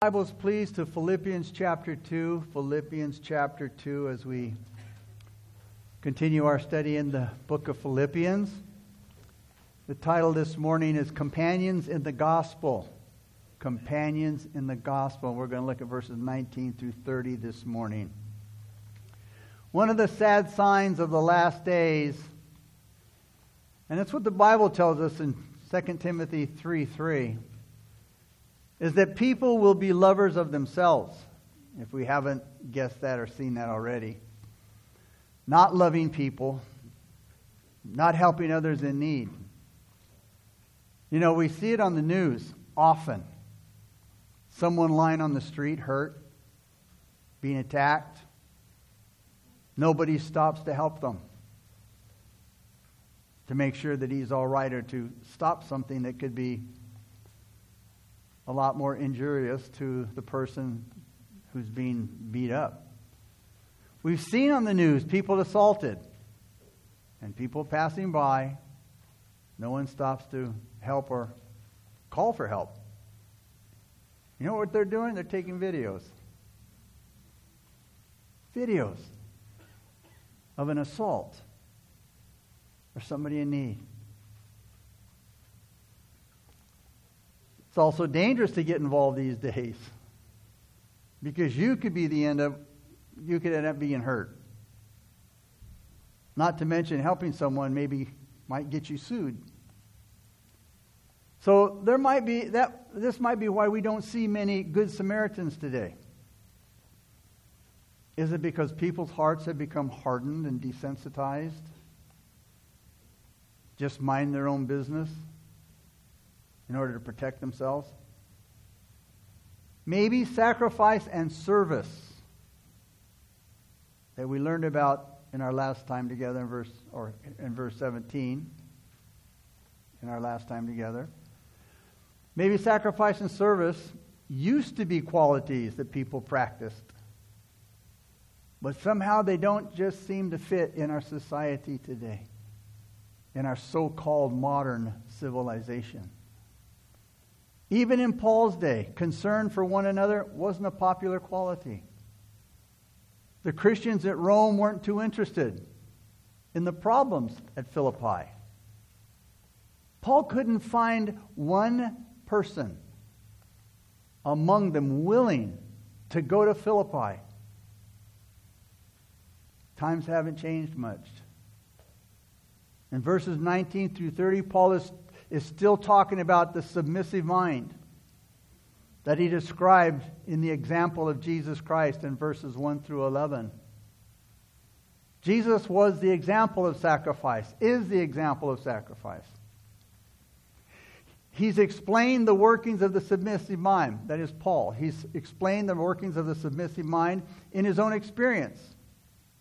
Bibles, please, to Philippians chapter 2. Philippians chapter 2 as we continue our study in the book of Philippians. The title this morning is Companions in the Gospel. Companions in the Gospel. We're going to look at verses 19 through 30 this morning. One of the sad signs of the last days, and it's what the Bible tells us in 2 Timothy 3 3 is that people will be lovers of themselves, if we haven't guessed that or seen that already. Not loving people, not helping others in need. You know, we see it on the news often. Someone lying on the street hurt, being attacked. Nobody stops to help them, to make sure that he's all right or to stop something that could be a lot more injurious to the person who's being beat up. We've seen on the news people assaulted and people passing by. No one stops to help or call for help. You know what they're doing? They're taking videos. Videos of an assault or somebody in need. It's also dangerous to get involved these days because you could be the end of, you could end up being hurt. Not to mention helping someone maybe might get you sued. So there might be that this might be why we don't see many good Samaritans today. Is it because people's hearts have become hardened and desensitized? Just mind their own business? In order to protect themselves. Maybe sacrifice and service that we learned about in our last time together in verse or in verse 17 in our last time together. Maybe sacrifice and service used to be qualities that people practiced. But somehow they don't just seem to fit in our society today, in our so called modern civilization. Even in Paul's day, concern for one another wasn't a popular quality. The Christians at Rome weren't too interested in the problems at Philippi. Paul couldn't find one person among them willing to go to Philippi. Times haven't changed much. In verses 19 through 30, Paul is is still talking about the submissive mind that he described in the example of Jesus Christ in verses 1 through 11. Jesus was the example of sacrifice, is the example of sacrifice. He's explained the workings of the submissive mind. That is Paul. He's explained the workings of the submissive mind in his own experience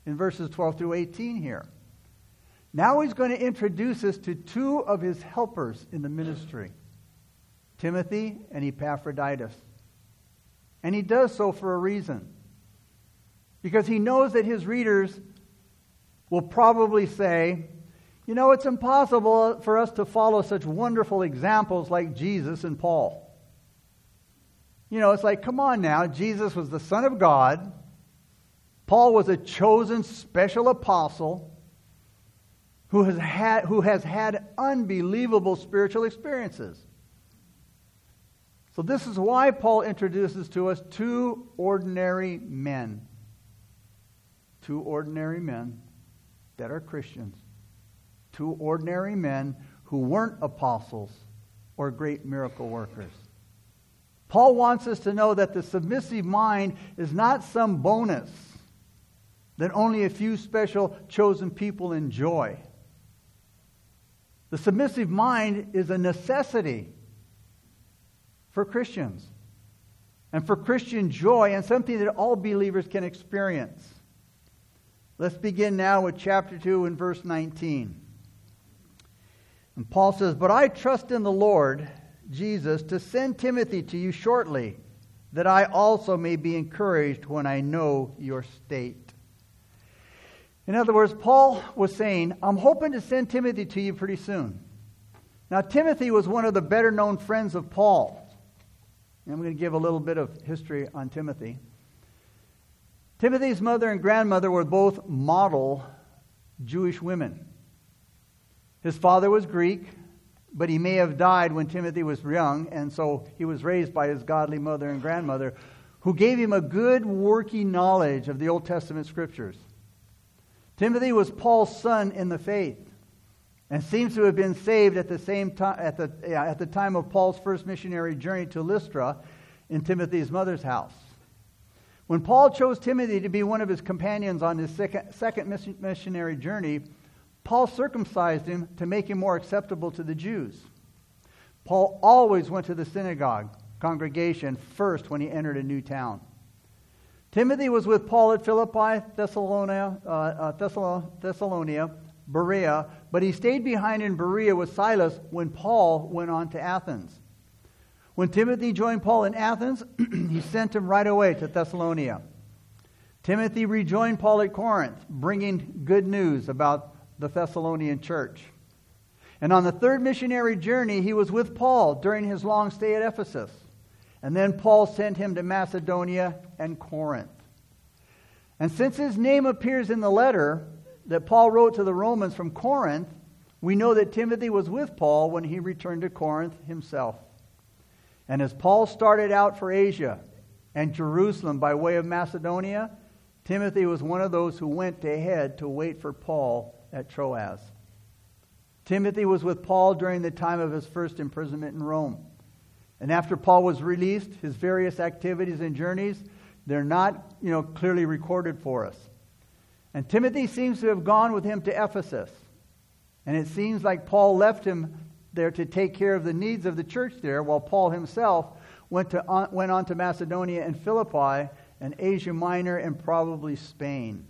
in verses 12 through 18 here. Now he's going to introduce us to two of his helpers in the ministry Timothy and Epaphroditus. And he does so for a reason. Because he knows that his readers will probably say, you know, it's impossible for us to follow such wonderful examples like Jesus and Paul. You know, it's like, come on now, Jesus was the Son of God. Paul was a chosen special apostle who has had, who has had unbelievable spiritual experiences. So, this is why Paul introduces to us two ordinary men. Two ordinary men that are Christians. Two ordinary men who weren't apostles or great miracle workers. Paul wants us to know that the submissive mind is not some bonus that only a few special chosen people enjoy. The submissive mind is a necessity for Christians and for Christian joy and something that all believers can experience. Let's begin now with chapter 2 and verse 19. And Paul says, But I trust in the Lord Jesus to send Timothy to you shortly, that I also may be encouraged when I know your state. In other words, Paul was saying, I'm hoping to send Timothy to you pretty soon. Now, Timothy was one of the better known friends of Paul. And I'm going to give a little bit of history on Timothy. Timothy's mother and grandmother were both model Jewish women. His father was Greek, but he may have died when Timothy was young, and so he was raised by his godly mother and grandmother, who gave him a good working knowledge of the Old Testament scriptures. Timothy was Paul's son in the faith and seems to have been saved at the same time at the, yeah, at the time of Paul's first missionary journey to Lystra in Timothy's mother's house. When Paul chose Timothy to be one of his companions on his second, second missionary journey, Paul circumcised him to make him more acceptable to the Jews. Paul always went to the synagogue congregation first when he entered a new town. Timothy was with Paul at Philippi, Thessalonia, uh, uh, Thessalonia, Berea, but he stayed behind in Berea with Silas when Paul went on to Athens. When Timothy joined Paul in Athens, he sent him right away to Thessalonica. Timothy rejoined Paul at Corinth, bringing good news about the Thessalonian church. And on the third missionary journey, he was with Paul during his long stay at Ephesus. And then Paul sent him to Macedonia and Corinth. And since his name appears in the letter that Paul wrote to the Romans from Corinth, we know that Timothy was with Paul when he returned to Corinth himself. And as Paul started out for Asia and Jerusalem by way of Macedonia, Timothy was one of those who went ahead to wait for Paul at Troas. Timothy was with Paul during the time of his first imprisonment in Rome. And after Paul was released, his various activities and journeys, they're not, you know, clearly recorded for us. And Timothy seems to have gone with him to Ephesus. And it seems like Paul left him there to take care of the needs of the church there, while Paul himself went, to, went on to Macedonia and Philippi and Asia Minor and probably Spain.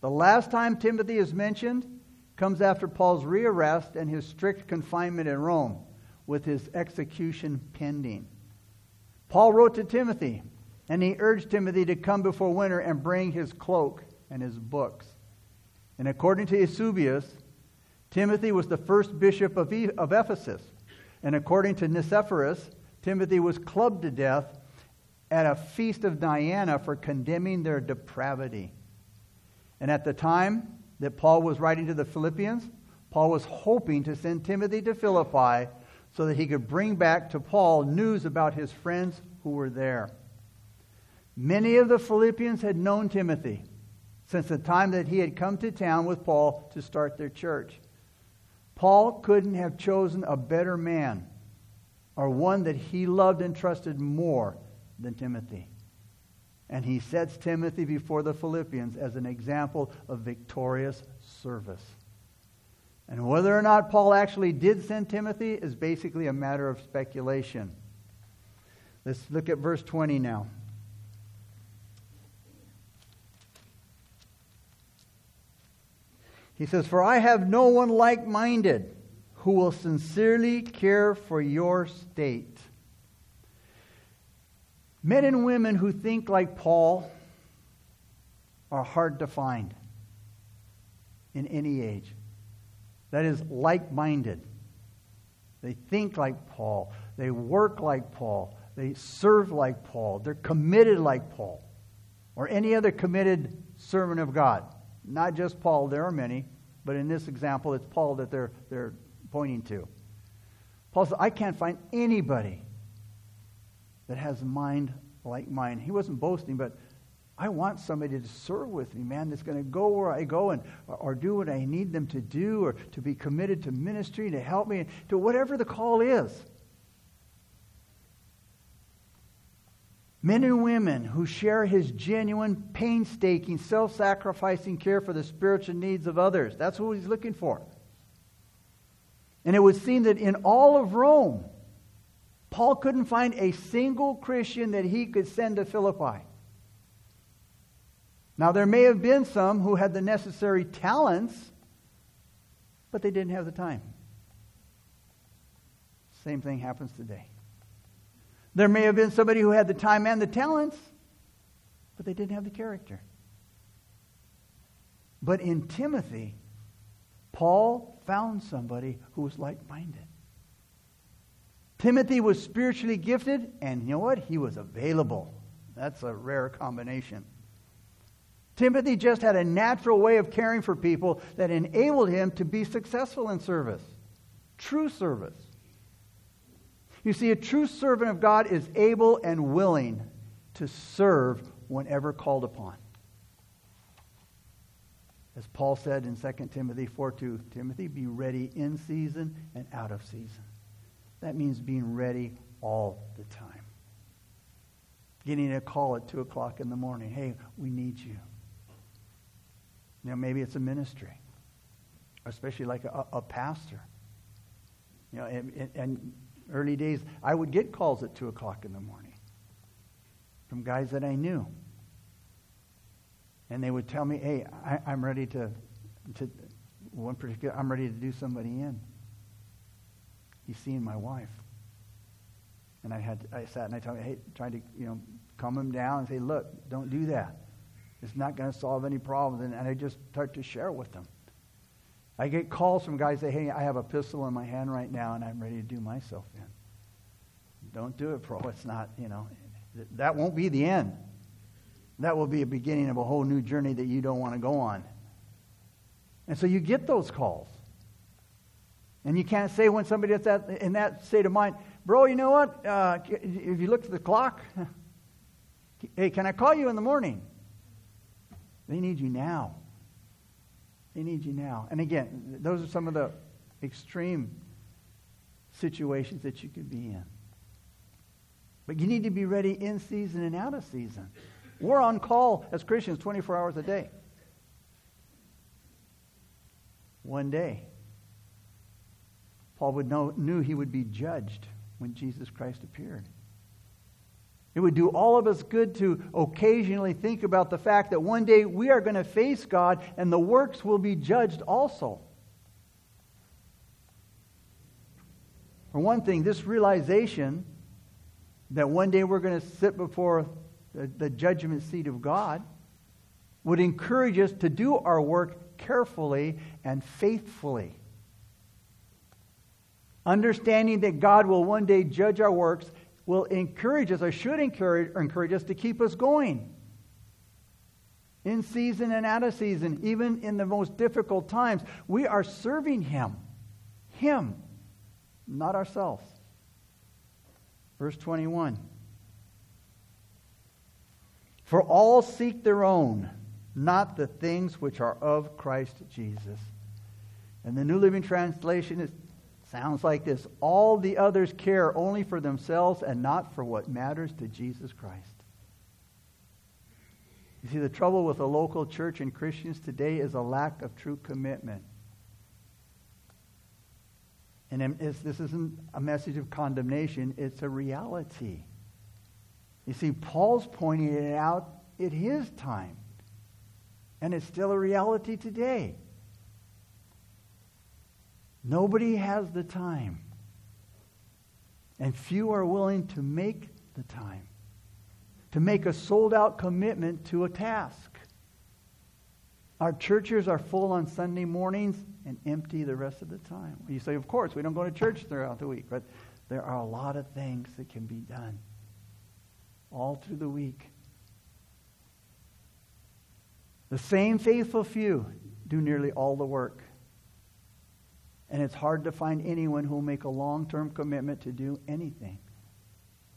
The last time Timothy is mentioned comes after Paul's rearrest and his strict confinement in Rome with his execution pending. Paul wrote to Timothy, and he urged Timothy to come before winter and bring his cloak and his books. And according to Eusebius, Timothy was the first bishop of, of Ephesus. And according to Nicephorus, Timothy was clubbed to death at a feast of Diana for condemning their depravity. And at the time that Paul was writing to the Philippians, Paul was hoping to send Timothy to Philippi so that he could bring back to Paul news about his friends who were there. Many of the Philippians had known Timothy since the time that he had come to town with Paul to start their church. Paul couldn't have chosen a better man or one that he loved and trusted more than Timothy. And he sets Timothy before the Philippians as an example of victorious service. And whether or not Paul actually did send Timothy is basically a matter of speculation. Let's look at verse 20 now. He says, For I have no one like minded who will sincerely care for your state. Men and women who think like Paul are hard to find in any age that is like minded. They think like Paul, they work like Paul, they serve like Paul, they're committed like Paul, or any other committed servant of God. Not just Paul, there are many, but in this example, it's Paul that they're, they're pointing to. Paul says, I can't find anybody that has a mind like mine. He wasn't boasting, but I want somebody to serve with me, man, that's going to go where I go and or, or, do what I need them to do or to be committed to ministry, to help me, to whatever the call is. Men and women who share his genuine, painstaking, self sacrificing care for the spiritual needs of others. That's what he's looking for. And it would seem that in all of Rome, Paul couldn't find a single Christian that he could send to Philippi. Now, there may have been some who had the necessary talents, but they didn't have the time. Same thing happens today. There may have been somebody who had the time and the talents, but they didn't have the character. But in Timothy, Paul found somebody who was like minded. Timothy was spiritually gifted, and you know what? He was available. That's a rare combination. Timothy just had a natural way of caring for people that enabled him to be successful in service. True service. You see, a true servant of God is able and willing to serve whenever called upon. As Paul said in 2 Timothy 4 2, Timothy, be ready in season and out of season. That means being ready all the time. Getting a call at 2 o'clock in the morning. Hey, we need you. You know, maybe it's a ministry, especially like a, a pastor. You know, and early days, I would get calls at 2 o'clock in the morning from guys that I knew. And they would tell me, hey, I, am ready to, to, one particular, I'm ready to do somebody in. He's seeing my wife. And I had, I sat and I told, him, hey, tried to, you know, calm him down and say, look, don't do that. It's not going to solve any problems. And, and I just start to share with them. I get calls from guys say, hey, I have a pistol in my hand right now and I'm ready to do myself in. Don't do it, bro. It's not, you know, that won't be the end. That will be a beginning of a whole new journey that you don't want to go on. And so you get those calls. And you can't say when somebody is that, in that state of mind, bro, you know what? Uh, if you look at the clock, hey, can I call you in the morning? They need you now. They need you now. And again, those are some of the extreme situations that you could be in. But you need to be ready in season and out of season. We're on call as Christians 24 hours a day. One day, Paul would know, knew he would be judged when Jesus Christ appeared. It would do all of us good to occasionally think about the fact that one day we are going to face God and the works will be judged also. For one thing, this realization that one day we're going to sit before the, the judgment seat of God would encourage us to do our work carefully and faithfully. Understanding that God will one day judge our works will encourage us, or should encourage, encourage us to keep us going. In season and out of season, even in the most difficult times, we are serving Him. Him, not ourselves. Verse 21. For all seek their own, not the things which are of Christ Jesus. And the New Living Translation is Sounds like this All the others care only for themselves and not for what matters to Jesus Christ. You see, the trouble with the local church and Christians today is a lack of true commitment. And this isn't a message of condemnation, it's a reality. You see, Paul's pointing it out at his time. And it's still a reality today. Nobody has the time. And few are willing to make the time, to make a sold out commitment to a task. Our churches are full on Sunday mornings and empty the rest of the time. You say, of course, we don't go to church throughout the week, but there are a lot of things that can be done all through the week. The same faithful few do nearly all the work. And it's hard to find anyone who will make a long term commitment to do anything,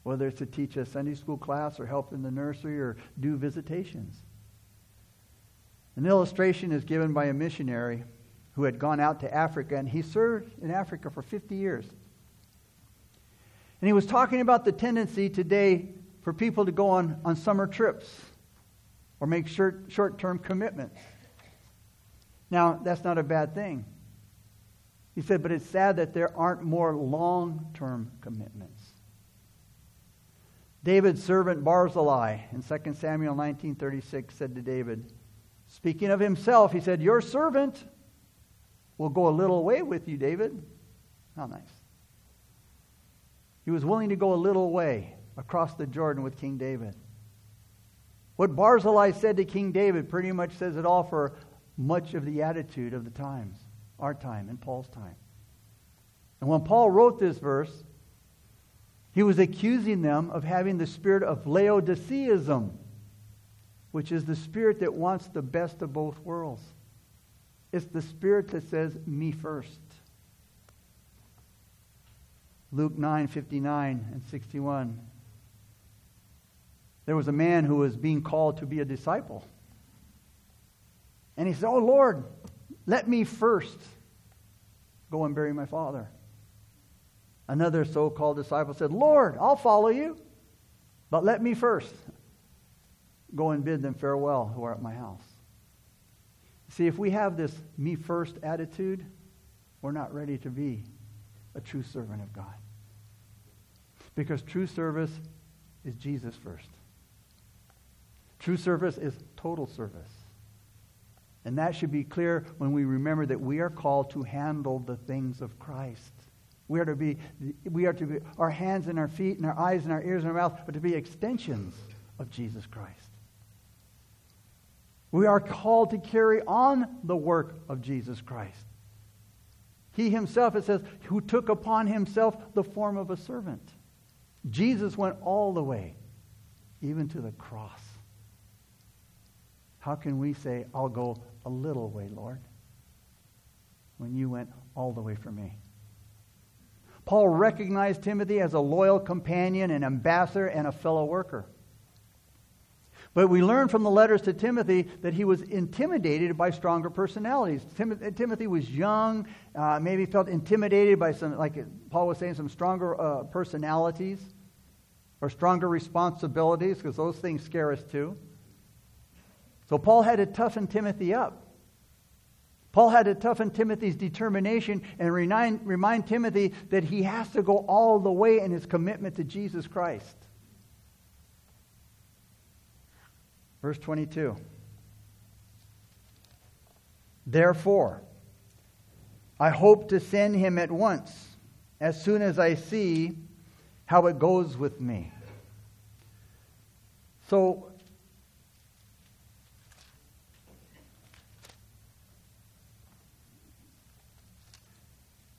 whether it's to teach a Sunday school class or help in the nursery or do visitations. An illustration is given by a missionary who had gone out to Africa, and he served in Africa for 50 years. And he was talking about the tendency today for people to go on, on summer trips or make short term commitments. Now, that's not a bad thing. He said, but it's sad that there aren't more long term commitments. David's servant Barzillai in 2 Samuel 19:36 said to David, speaking of himself, he said, "Your servant will go a little way with you, David." How nice. He was willing to go a little way across the Jordan with King David. What Barzillai said to King David pretty much says it all for much of the attitude of the times our time and Paul's time. And when Paul wrote this verse, He was accusing them of having the spirit of Laodiceism, which is the spirit that wants the best of both worlds. It's the spirit that says, me first. Luke 9 59 and 61. There was a man who was being called to be a disciple. And he said, Oh Lord, let me first go and bury my father. Another so called disciple said, Lord, I'll follow you, but let me first go and bid them farewell who are at my house. See, if we have this me first attitude, we're not ready to be a true servant of God. Because true service is Jesus first. True service is total service. And that should be clear when we remember that we are called to handle the things of Christ. We are to be, we are to be, our hands and our feet and our eyes and our ears and our mouth are to be extensions of Jesus Christ. We are called to carry on the work of Jesus Christ. He himself, it says, who took upon himself the form of a servant. Jesus went all the way, even to the cross. How can we say, I'll go a little way, Lord, when you went all the way for me? Paul recognized Timothy as a loyal companion, an ambassador, and a fellow worker. But we learn from the letters to Timothy that he was intimidated by stronger personalities. Tim- Timothy was young, uh, maybe felt intimidated by some, like Paul was saying, some stronger uh, personalities or stronger responsibilities, because those things scare us too. So Paul had to toughen Timothy up. Paul had to toughen Timothy's determination and remind, remind Timothy that he has to go all the way in his commitment to Jesus Christ. Verse 22. Therefore, I hope to send him at once, as soon as I see how it goes with me. So,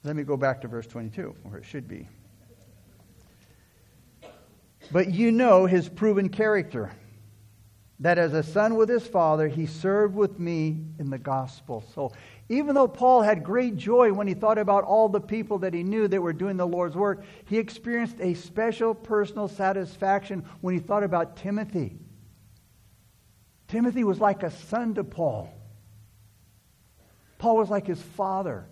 Let me go back to verse 22, where it should be. But you know his proven character, that as a son with his father, he served with me in the gospel. So even though Paul had great joy when he thought about all the people that he knew that were doing the Lord's work, he experienced a special personal satisfaction when he thought about Timothy. Timothy was like a son to Paul. Paul was like his father.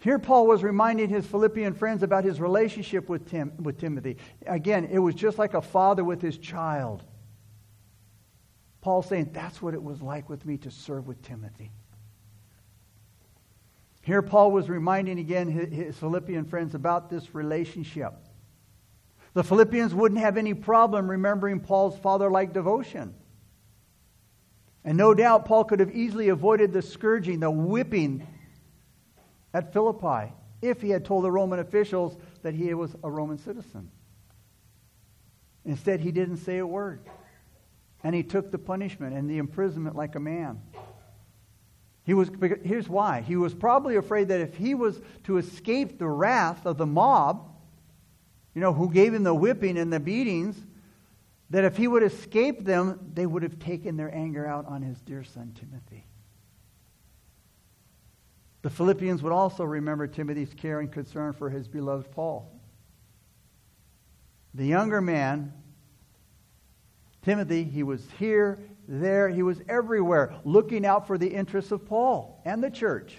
Here, Paul was reminding his Philippian friends about his relationship with, Tim, with Timothy. Again, it was just like a father with his child. Paul saying, That's what it was like with me to serve with Timothy. Here, Paul was reminding again his Philippian friends about this relationship. The Philippians wouldn't have any problem remembering Paul's father like devotion. And no doubt Paul could have easily avoided the scourging, the whipping at Philippi if he had told the Roman officials that he was a Roman citizen. Instead, he didn't say a word. And he took the punishment and the imprisonment like a man. He was, here's why. He was probably afraid that if he was to escape the wrath of the mob, you know, who gave him the whipping and the beatings, that if he would escape them, they would have taken their anger out on his dear son Timothy. The Philippians would also remember Timothy's care and concern for his beloved Paul. The younger man, Timothy, he was here, there, he was everywhere, looking out for the interests of Paul and the church.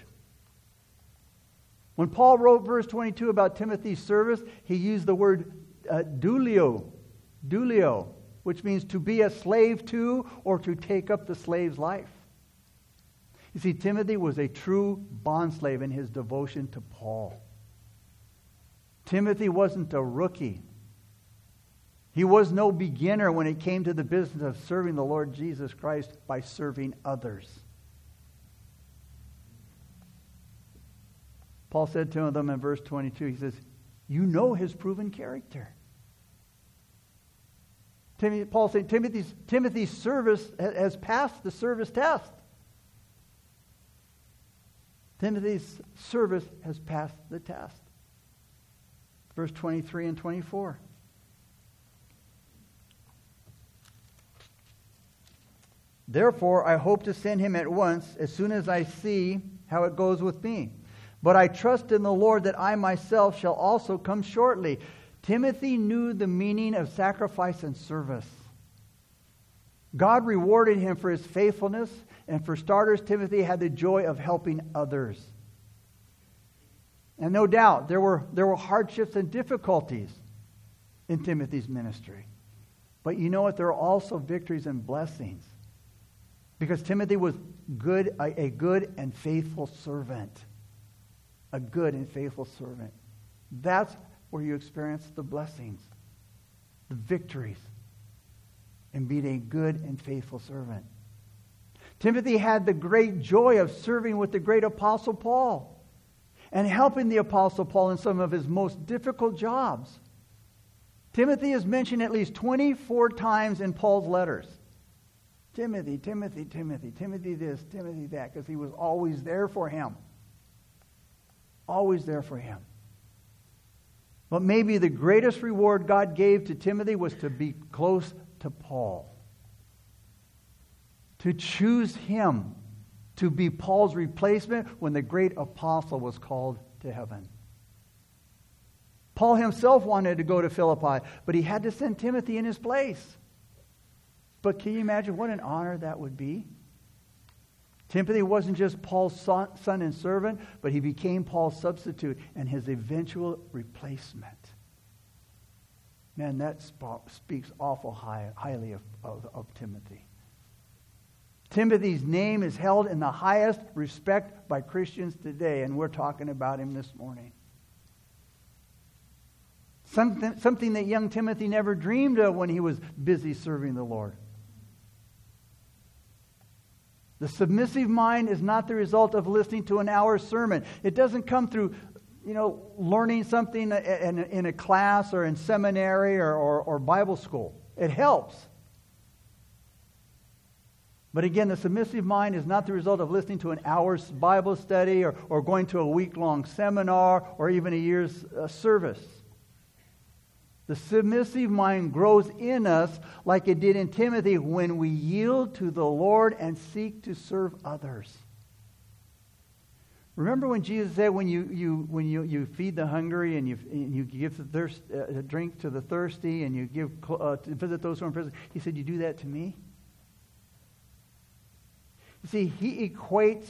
When Paul wrote verse 22 about Timothy's service, he used the word uh, dulio, dulio, which means to be a slave to or to take up the slave's life. You see, Timothy was a true bondslave in his devotion to Paul. Timothy wasn't a rookie. He was no beginner when it came to the business of serving the Lord Jesus Christ by serving others. Paul said to them in verse 22, he says, You know his proven character. Timothy, Paul said Timothy's, Timothy's service has passed the service test. Timothy's service has passed the test. Verse 23 and 24. Therefore, I hope to send him at once as soon as I see how it goes with me. But I trust in the Lord that I myself shall also come shortly. Timothy knew the meaning of sacrifice and service. God rewarded him for his faithfulness, and for starters, Timothy had the joy of helping others. And no doubt, there were, there were hardships and difficulties in Timothy's ministry. But you know what? There are also victories and blessings. Because Timothy was good, a, a good and faithful servant. A good and faithful servant. That's where you experience the blessings, the victories, and being a good and faithful servant. Timothy had the great joy of serving with the great apostle Paul and helping the apostle Paul in some of his most difficult jobs. Timothy is mentioned at least 24 times in Paul's letters. Timothy, Timothy, Timothy, Timothy this, Timothy that, because he was always there for him. Always there for him. But maybe the greatest reward God gave to Timothy was to be close to Paul. To choose him to be Paul's replacement when the great apostle was called to heaven. Paul himself wanted to go to Philippi, but he had to send Timothy in his place. But can you imagine what an honor that would be? Timothy wasn't just Paul's son and servant, but he became Paul's substitute and his eventual replacement. Man, that speaks awful high, highly of, of, of Timothy. Timothy's name is held in the highest respect by Christians today, and we're talking about him this morning. Something, something that young Timothy never dreamed of when he was busy serving the Lord. The submissive mind is not the result of listening to an hour sermon. It doesn't come through, you know, learning something in, in a class or in seminary or, or, or Bible school. It helps. But again, the submissive mind is not the result of listening to an hour's Bible study or, or going to a week long seminar or even a year's uh, service. The submissive mind grows in us like it did in Timothy when we yield to the Lord and seek to serve others. Remember when Jesus said, when you, you, when you, you feed the hungry and you, and you give the thirst, uh, drink to the thirsty and you give, uh, visit those who are in prison, he said, You do that to me? See, he equates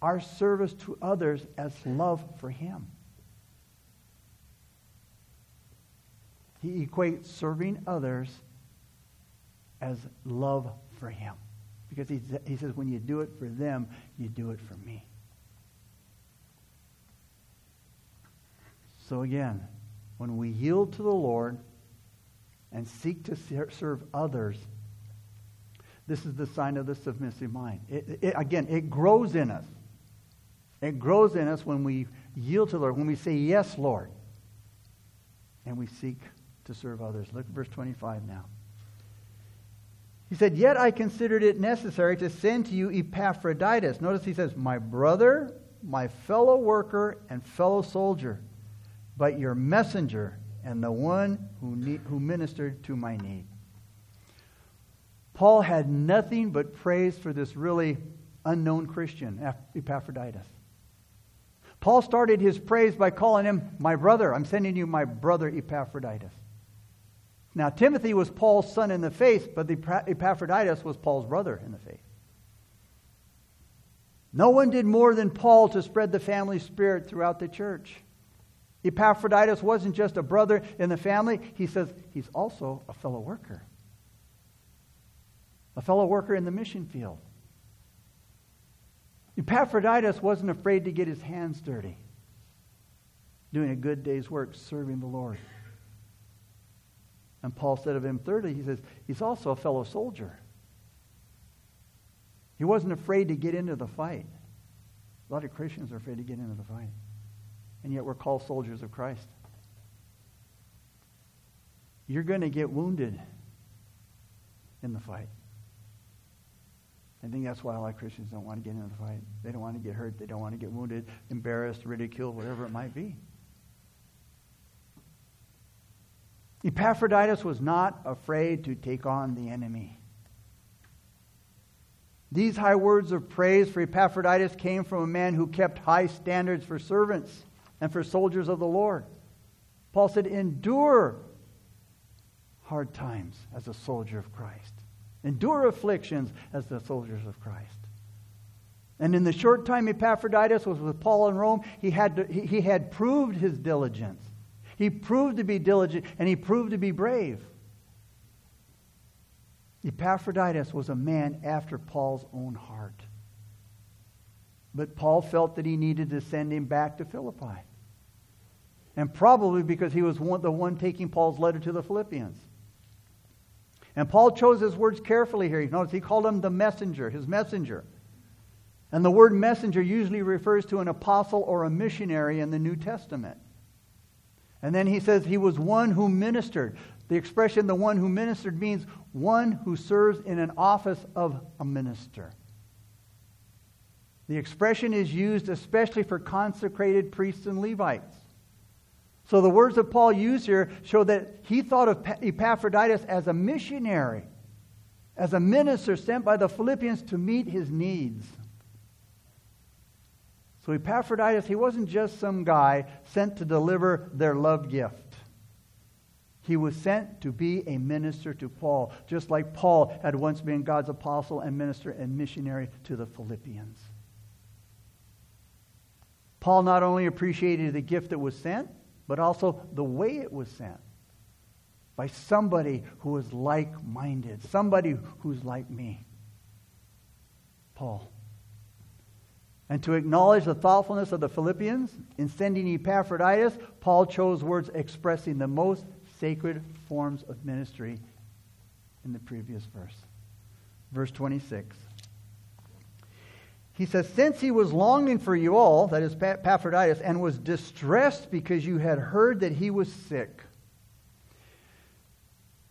our service to others as love for him. He equates serving others as love for him. Because he, he says, when you do it for them, you do it for me. So again, when we yield to the Lord and seek to serve others, this is the sign of the submissive mind. It, it, again, it grows in us. It grows in us when we yield to the Lord, when we say, Yes, Lord, and we seek to serve others. Look at verse 25 now. He said, Yet I considered it necessary to send to you Epaphroditus. Notice he says, My brother, my fellow worker, and fellow soldier, but your messenger and the one who, need, who ministered to my need. Paul had nothing but praise for this really unknown Christian, Epaphroditus. Paul started his praise by calling him my brother. I'm sending you my brother Epaphroditus. Now, Timothy was Paul's son in the faith, but Epaphroditus was Paul's brother in the faith. No one did more than Paul to spread the family spirit throughout the church. Epaphroditus wasn't just a brother in the family, he says he's also a fellow worker, a fellow worker in the mission field. Epaphroditus wasn't afraid to get his hands dirty, doing a good day's work serving the Lord. And Paul said of him, thirdly, he says, he's also a fellow soldier. He wasn't afraid to get into the fight. A lot of Christians are afraid to get into the fight. And yet we're called soldiers of Christ. You're going to get wounded in the fight. I think that's why a lot of Christians don't want to get into the fight. They don't want to get hurt. They don't want to get wounded, embarrassed, ridiculed, whatever it might be. Epaphroditus was not afraid to take on the enemy. These high words of praise for Epaphroditus came from a man who kept high standards for servants and for soldiers of the Lord. Paul said, Endure hard times as a soldier of Christ, endure afflictions as the soldiers of Christ. And in the short time Epaphroditus was with Paul in Rome, he had, to, he, he had proved his diligence. He proved to be diligent and he proved to be brave. Epaphroditus was a man after Paul's own heart. But Paul felt that he needed to send him back to Philippi. And probably because he was one, the one taking Paul's letter to the Philippians. And Paul chose his words carefully here. Notice he called him the messenger, his messenger. And the word messenger usually refers to an apostle or a missionary in the New Testament. And then he says he was one who ministered. The expression the one who ministered means one who serves in an office of a minister. The expression is used especially for consecrated priests and Levites. So the words that Paul used here show that he thought of Epaphroditus as a missionary, as a minister sent by the Philippians to meet his needs. So Epaphroditus, he wasn't just some guy sent to deliver their love gift. He was sent to be a minister to Paul, just like Paul had once been God's apostle and minister and missionary to the Philippians. Paul not only appreciated the gift that was sent, but also the way it was sent by somebody who is like minded, somebody who's like me. Paul. And to acknowledge the thoughtfulness of the Philippians in sending Epaphroditus, Paul chose words expressing the most sacred forms of ministry in the previous verse. Verse 26. He says, Since he was longing for you all, that is Epaphroditus, and was distressed because you had heard that he was sick.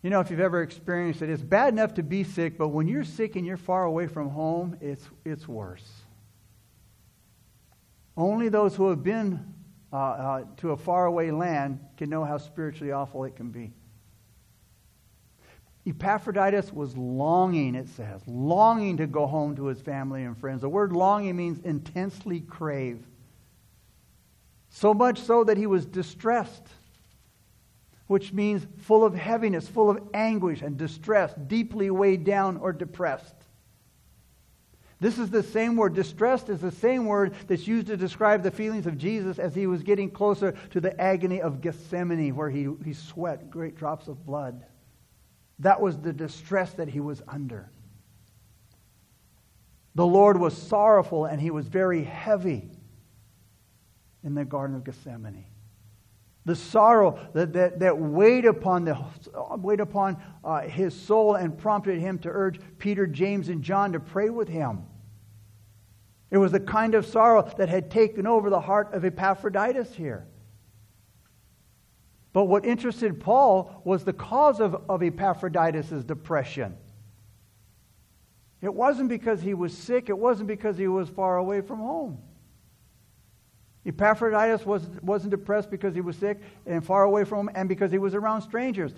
You know, if you've ever experienced it, it's bad enough to be sick, but when you're sick and you're far away from home, it's, it's worse. Only those who have been uh, uh, to a faraway land can know how spiritually awful it can be. Epaphroditus was longing, it says, longing to go home to his family and friends. The word longing means intensely crave. So much so that he was distressed, which means full of heaviness, full of anguish and distress, deeply weighed down or depressed. This is the same word. Distressed is the same word that's used to describe the feelings of Jesus as he was getting closer to the agony of Gethsemane, where he, he sweat great drops of blood. That was the distress that he was under. The Lord was sorrowful and he was very heavy in the Garden of Gethsemane. The sorrow that, that, that weighed upon, the, weighed upon uh, his soul and prompted him to urge Peter, James, and John to pray with him. It was the kind of sorrow that had taken over the heart of Epaphroditus here. But what interested Paul was the cause of, of Epaphroditus' depression. It wasn't because he was sick, it wasn't because he was far away from home. Epaphroditus was, wasn't depressed because he was sick and far away from home and because he was around strangers.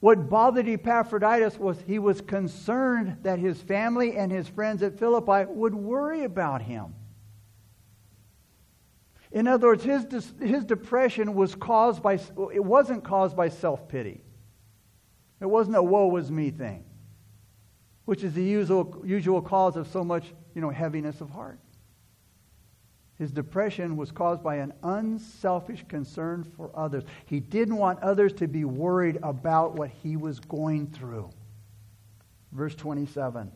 What bothered Epaphroditus was he was concerned that his family and his friends at Philippi would worry about him. In other words, his, his depression was caused by, it wasn't caused by self pity. It wasn't a woe was me thing, which is the usual, usual cause of so much you know, heaviness of heart. His depression was caused by an unselfish concern for others. He didn't want others to be worried about what he was going through. Verse 27.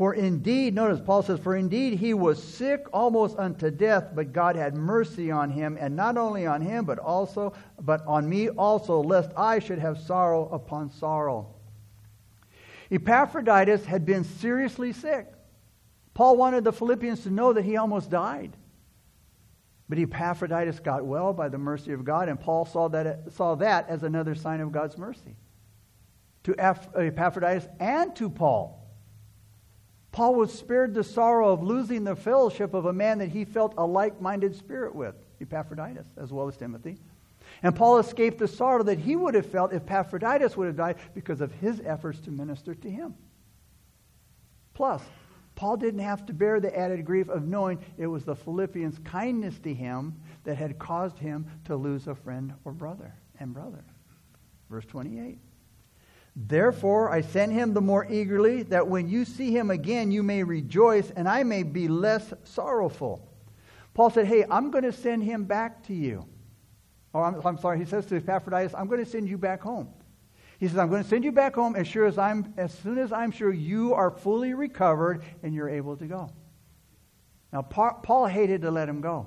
For indeed, notice Paul says, For indeed he was sick almost unto death, but God had mercy on him, and not only on him, but also, but on me also, lest I should have sorrow upon sorrow. Epaphroditus had been seriously sick. Paul wanted the Philippians to know that he almost died. But Epaphroditus got well by the mercy of God, and Paul saw that, saw that as another sign of God's mercy to Epaphroditus and to Paul. Paul was spared the sorrow of losing the fellowship of a man that he felt a like minded spirit with, Epaphroditus, as well as Timothy. And Paul escaped the sorrow that he would have felt if Epaphroditus would have died because of his efforts to minister to him. Plus, Paul didn't have to bear the added grief of knowing it was the Philippians' kindness to him that had caused him to lose a friend or brother and brother. Verse 28. Therefore, I sent him the more eagerly, that when you see him again, you may rejoice, and I may be less sorrowful. Paul said, Hey, I'm going to send him back to you. Oh, I'm, I'm sorry. He says to Epaphroditus, I'm going to send you back home. He says, I'm going to send you back home as, sure as, I'm, as soon as I'm sure you are fully recovered and you're able to go. Now, Paul hated to let him go.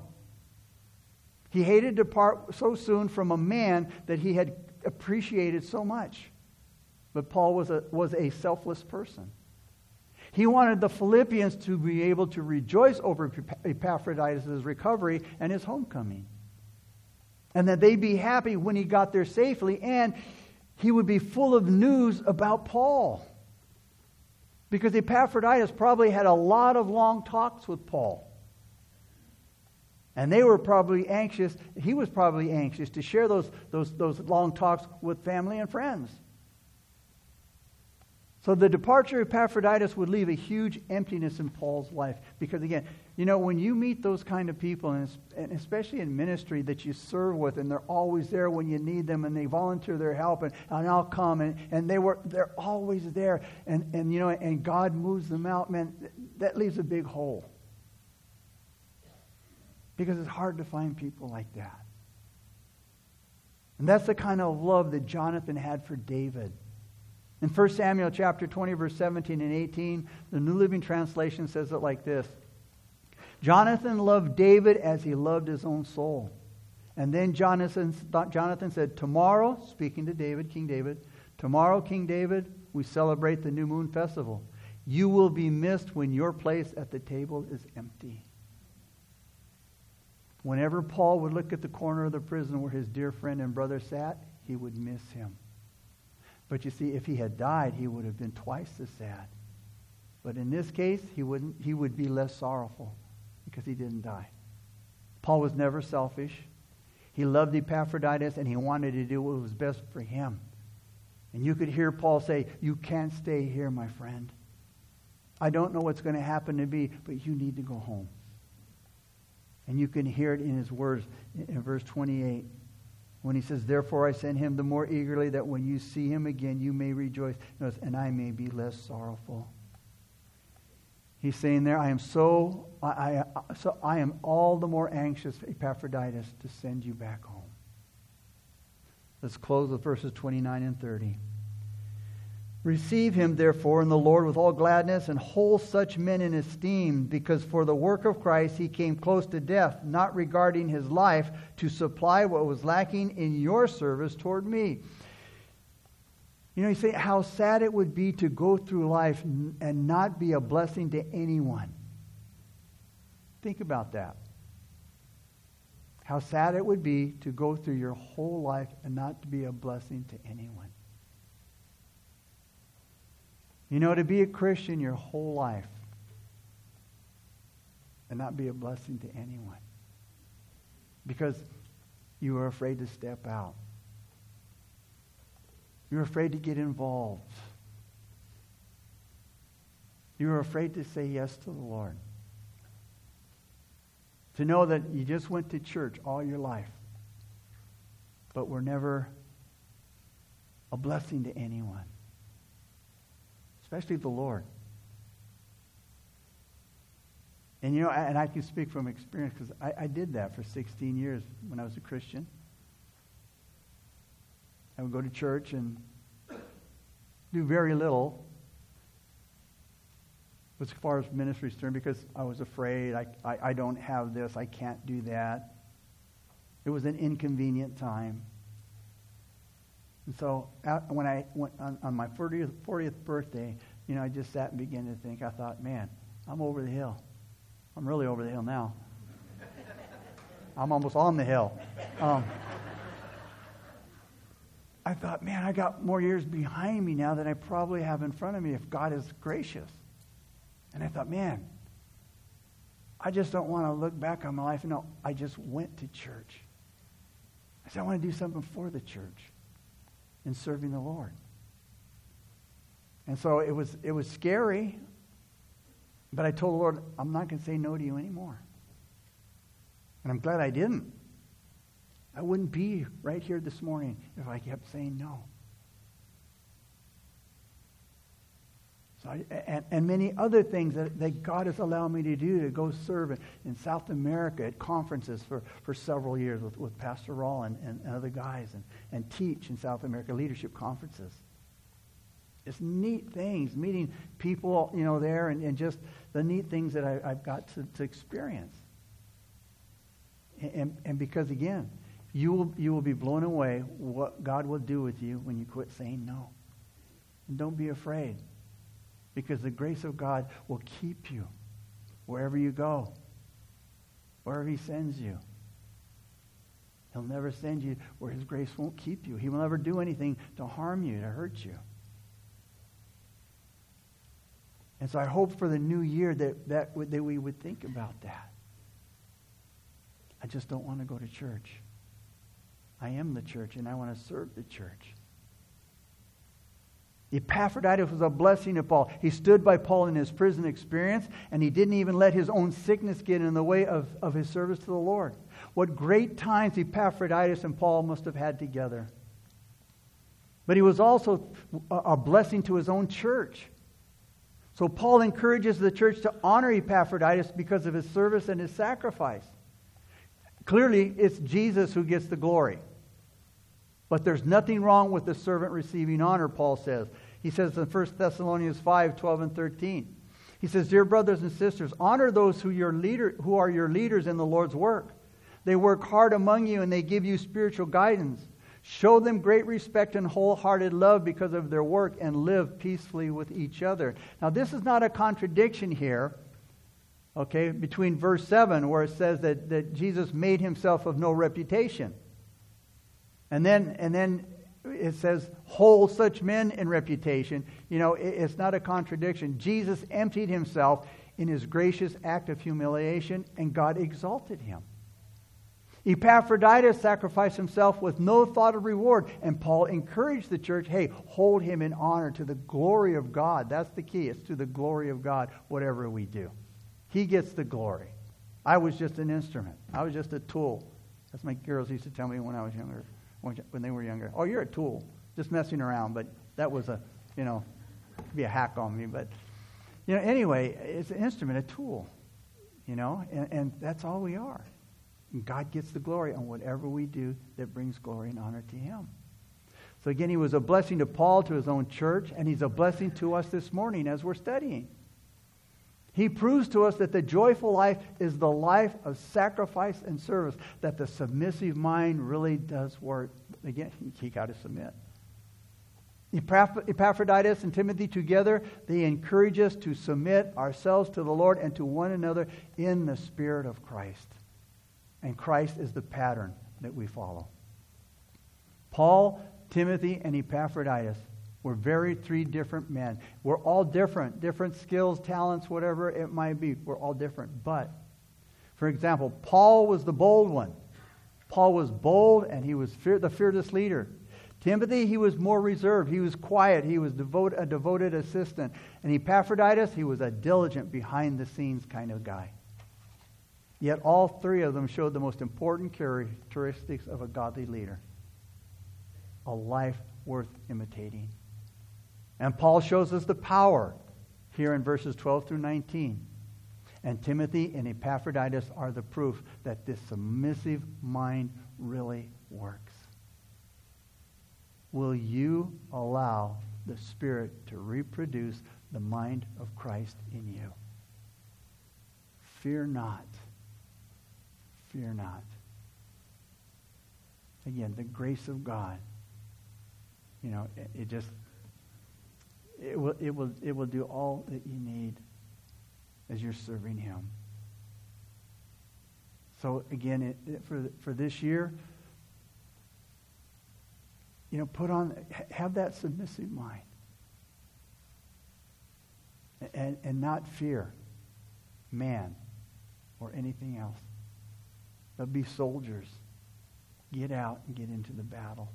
He hated to part so soon from a man that he had appreciated so much. But Paul was a, was a selfless person. He wanted the Philippians to be able to rejoice over Epaphroditus' recovery and his homecoming. And that they'd be happy when he got there safely, and he would be full of news about Paul. Because Epaphroditus probably had a lot of long talks with Paul. And they were probably anxious, he was probably anxious to share those, those, those long talks with family and friends. So the departure of Epaphroditus would leave a huge emptiness in Paul's life. Because again, you know, when you meet those kind of people, and especially in ministry that you serve with, and they're always there when you need them, and they volunteer their help, and, and I'll come, and, and they were, they're always there, and, and, you know, and God moves them out, man, that leaves a big hole. Because it's hard to find people like that. And that's the kind of love that Jonathan had for David. In 1 Samuel chapter 20, verse 17 and 18, the New Living Translation says it like this Jonathan loved David as he loved his own soul. And then Jonathan, Jonathan said, Tomorrow, speaking to David, King David, tomorrow, King David, we celebrate the new moon festival. You will be missed when your place at the table is empty. Whenever Paul would look at the corner of the prison where his dear friend and brother sat, he would miss him. But you see, if he had died, he would have been twice as sad. But in this case, he, wouldn't, he would be less sorrowful because he didn't die. Paul was never selfish. He loved Epaphroditus and he wanted to do what was best for him. And you could hear Paul say, You can't stay here, my friend. I don't know what's going to happen to me, but you need to go home. And you can hear it in his words in verse 28 when he says, Therefore I send him the more eagerly that when you see him again you may rejoice, and I may be less sorrowful. He's saying there, I am so I, I, so I am all the more anxious, Epaphroditus, to send you back home. Let's close with verses 29 and 30. Receive him, therefore, in the Lord with all gladness, and hold such men in esteem, because for the work of Christ he came close to death, not regarding his life, to supply what was lacking in your service toward me. You know, you say how sad it would be to go through life and not be a blessing to anyone. Think about that. How sad it would be to go through your whole life and not to be a blessing to anyone. You know, to be a Christian your whole life and not be a blessing to anyone because you are afraid to step out. You're afraid to get involved. You're afraid to say yes to the Lord. To know that you just went to church all your life, but were never a blessing to anyone especially the Lord. And you know, and I can speak from experience because I, I, did that for 16 years when I was a Christian. I would go to church and do very little as far as ministry is concerned because I was afraid. I, I, I don't have this. I can't do that. It was an inconvenient time. And so when I went on, on my 40th, 40th birthday, you know, I just sat and began to think. I thought, man, I'm over the hill. I'm really over the hill now. I'm almost on the hill. Um, I thought, man, I got more years behind me now than I probably have in front of me if God is gracious. And I thought, man, I just don't want to look back on my life. No, I just went to church. I said, I want to do something for the church in serving the Lord. And so it was, it was scary, but I told the Lord, I'm not going to say no to you anymore. And I'm glad I didn't. I wouldn't be right here this morning if I kept saying no. So and, and, many other things that, that, God has allowed me to do to go serve in, in, South America at conferences for, for several years with, with Pastor Rawl and, and, other guys and, and teach in South America leadership conferences. It's neat things, meeting people, you know, there and, and just the neat things that I, have got to, to experience. And, and because, again, you will, you will be blown away what God will do with you when you quit saying no. And don't be afraid because the grace of God will keep you wherever you go, wherever He sends you. He'll never send you where His grace won't keep you. He will never do anything to harm you, to hurt you. And so I hope for the new year that, that, that we would think about that. I just don't want to go to church. I am the church, and I want to serve the church. Epaphroditus was a blessing to Paul. He stood by Paul in his prison experience, and he didn't even let his own sickness get in the way of, of his service to the Lord. What great times Epaphroditus and Paul must have had together. But he was also a blessing to his own church. So Paul encourages the church to honor Epaphroditus because of his service and his sacrifice. Clearly, it's Jesus who gets the glory. But there's nothing wrong with the servant receiving honor, Paul says. He says in 1 Thessalonians 5 12 and 13. He says, Dear brothers and sisters, honor those who, your leader, who are your leaders in the Lord's work. They work hard among you and they give you spiritual guidance. Show them great respect and wholehearted love because of their work and live peacefully with each other. Now, this is not a contradiction here, okay, between verse 7, where it says that, that Jesus made himself of no reputation. And then, and then it says, hold such men in reputation. You know, it's not a contradiction. Jesus emptied himself in his gracious act of humiliation, and God exalted him. Epaphroditus sacrificed himself with no thought of reward, and Paul encouraged the church hey, hold him in honor to the glory of God. That's the key. It's to the glory of God, whatever we do. He gets the glory. I was just an instrument, I was just a tool. That's my girls used to tell me when I was younger when they were younger. Oh, you're a tool, just messing around. But that was a, you know, be a hack on me. But, you know, anyway, it's an instrument, a tool, you know, and, and that's all we are. And God gets the glory on whatever we do that brings glory and honor to Him. So again, he was a blessing to Paul, to his own church, and he's a blessing to us this morning as we're studying. He proves to us that the joyful life is the life of sacrifice and service, that the submissive mind really does work. Again, he got to submit. Epaphroditus and Timothy together, they encourage us to submit ourselves to the Lord and to one another in the Spirit of Christ. And Christ is the pattern that we follow. Paul, Timothy, and Epaphroditus we're very three different men. We're all different, different skills, talents, whatever it might be. We're all different. But, for example, Paul was the bold one. Paul was bold and he was fear, the fearless leader. Timothy, he was more reserved. He was quiet. He was devote, a devoted assistant. And Epaphroditus, he was a diligent, behind the scenes kind of guy. Yet all three of them showed the most important characteristics of a godly leader a life worth imitating. And Paul shows us the power here in verses 12 through 19. And Timothy and Epaphroditus are the proof that this submissive mind really works. Will you allow the Spirit to reproduce the mind of Christ in you? Fear not. Fear not. Again, the grace of God. You know, it, it just it will, it, will, it will do all that you need as you're serving Him. So, again, it, it, for, for this year, you know, put on, have that submissive mind. And, and not fear man or anything else. But be soldiers. get out and get into the battle.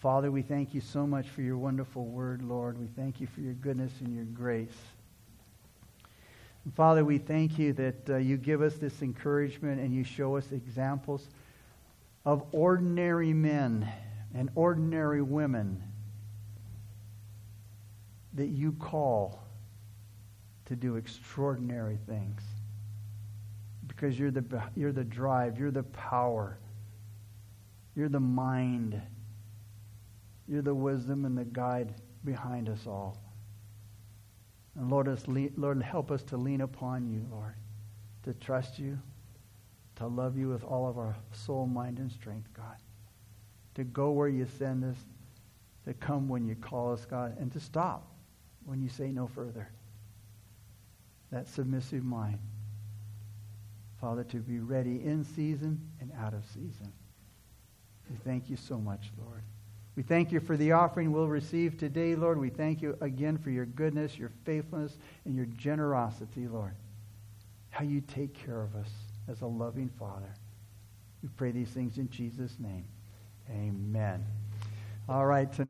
Father, we thank you so much for your wonderful word, Lord. We thank you for your goodness and your grace. And Father, we thank you that uh, you give us this encouragement and you show us examples of ordinary men and ordinary women that you call to do extraordinary things. Because you're the, you're the drive, you're the power, you're the mind, you're the wisdom and the guide behind us all. And Lord, us, Lord, help us to lean upon you, Lord, to trust you, to love you with all of our soul, mind, and strength, God. To go where you send us, to come when you call us, God, and to stop when you say no further. That submissive mind. Father, to be ready in season and out of season. We thank you so much, Lord. We thank you for the offering we'll receive today, Lord. We thank you again for your goodness, your faithfulness, and your generosity, Lord. How you take care of us as a loving Father. We pray these things in Jesus' name. Amen. All right.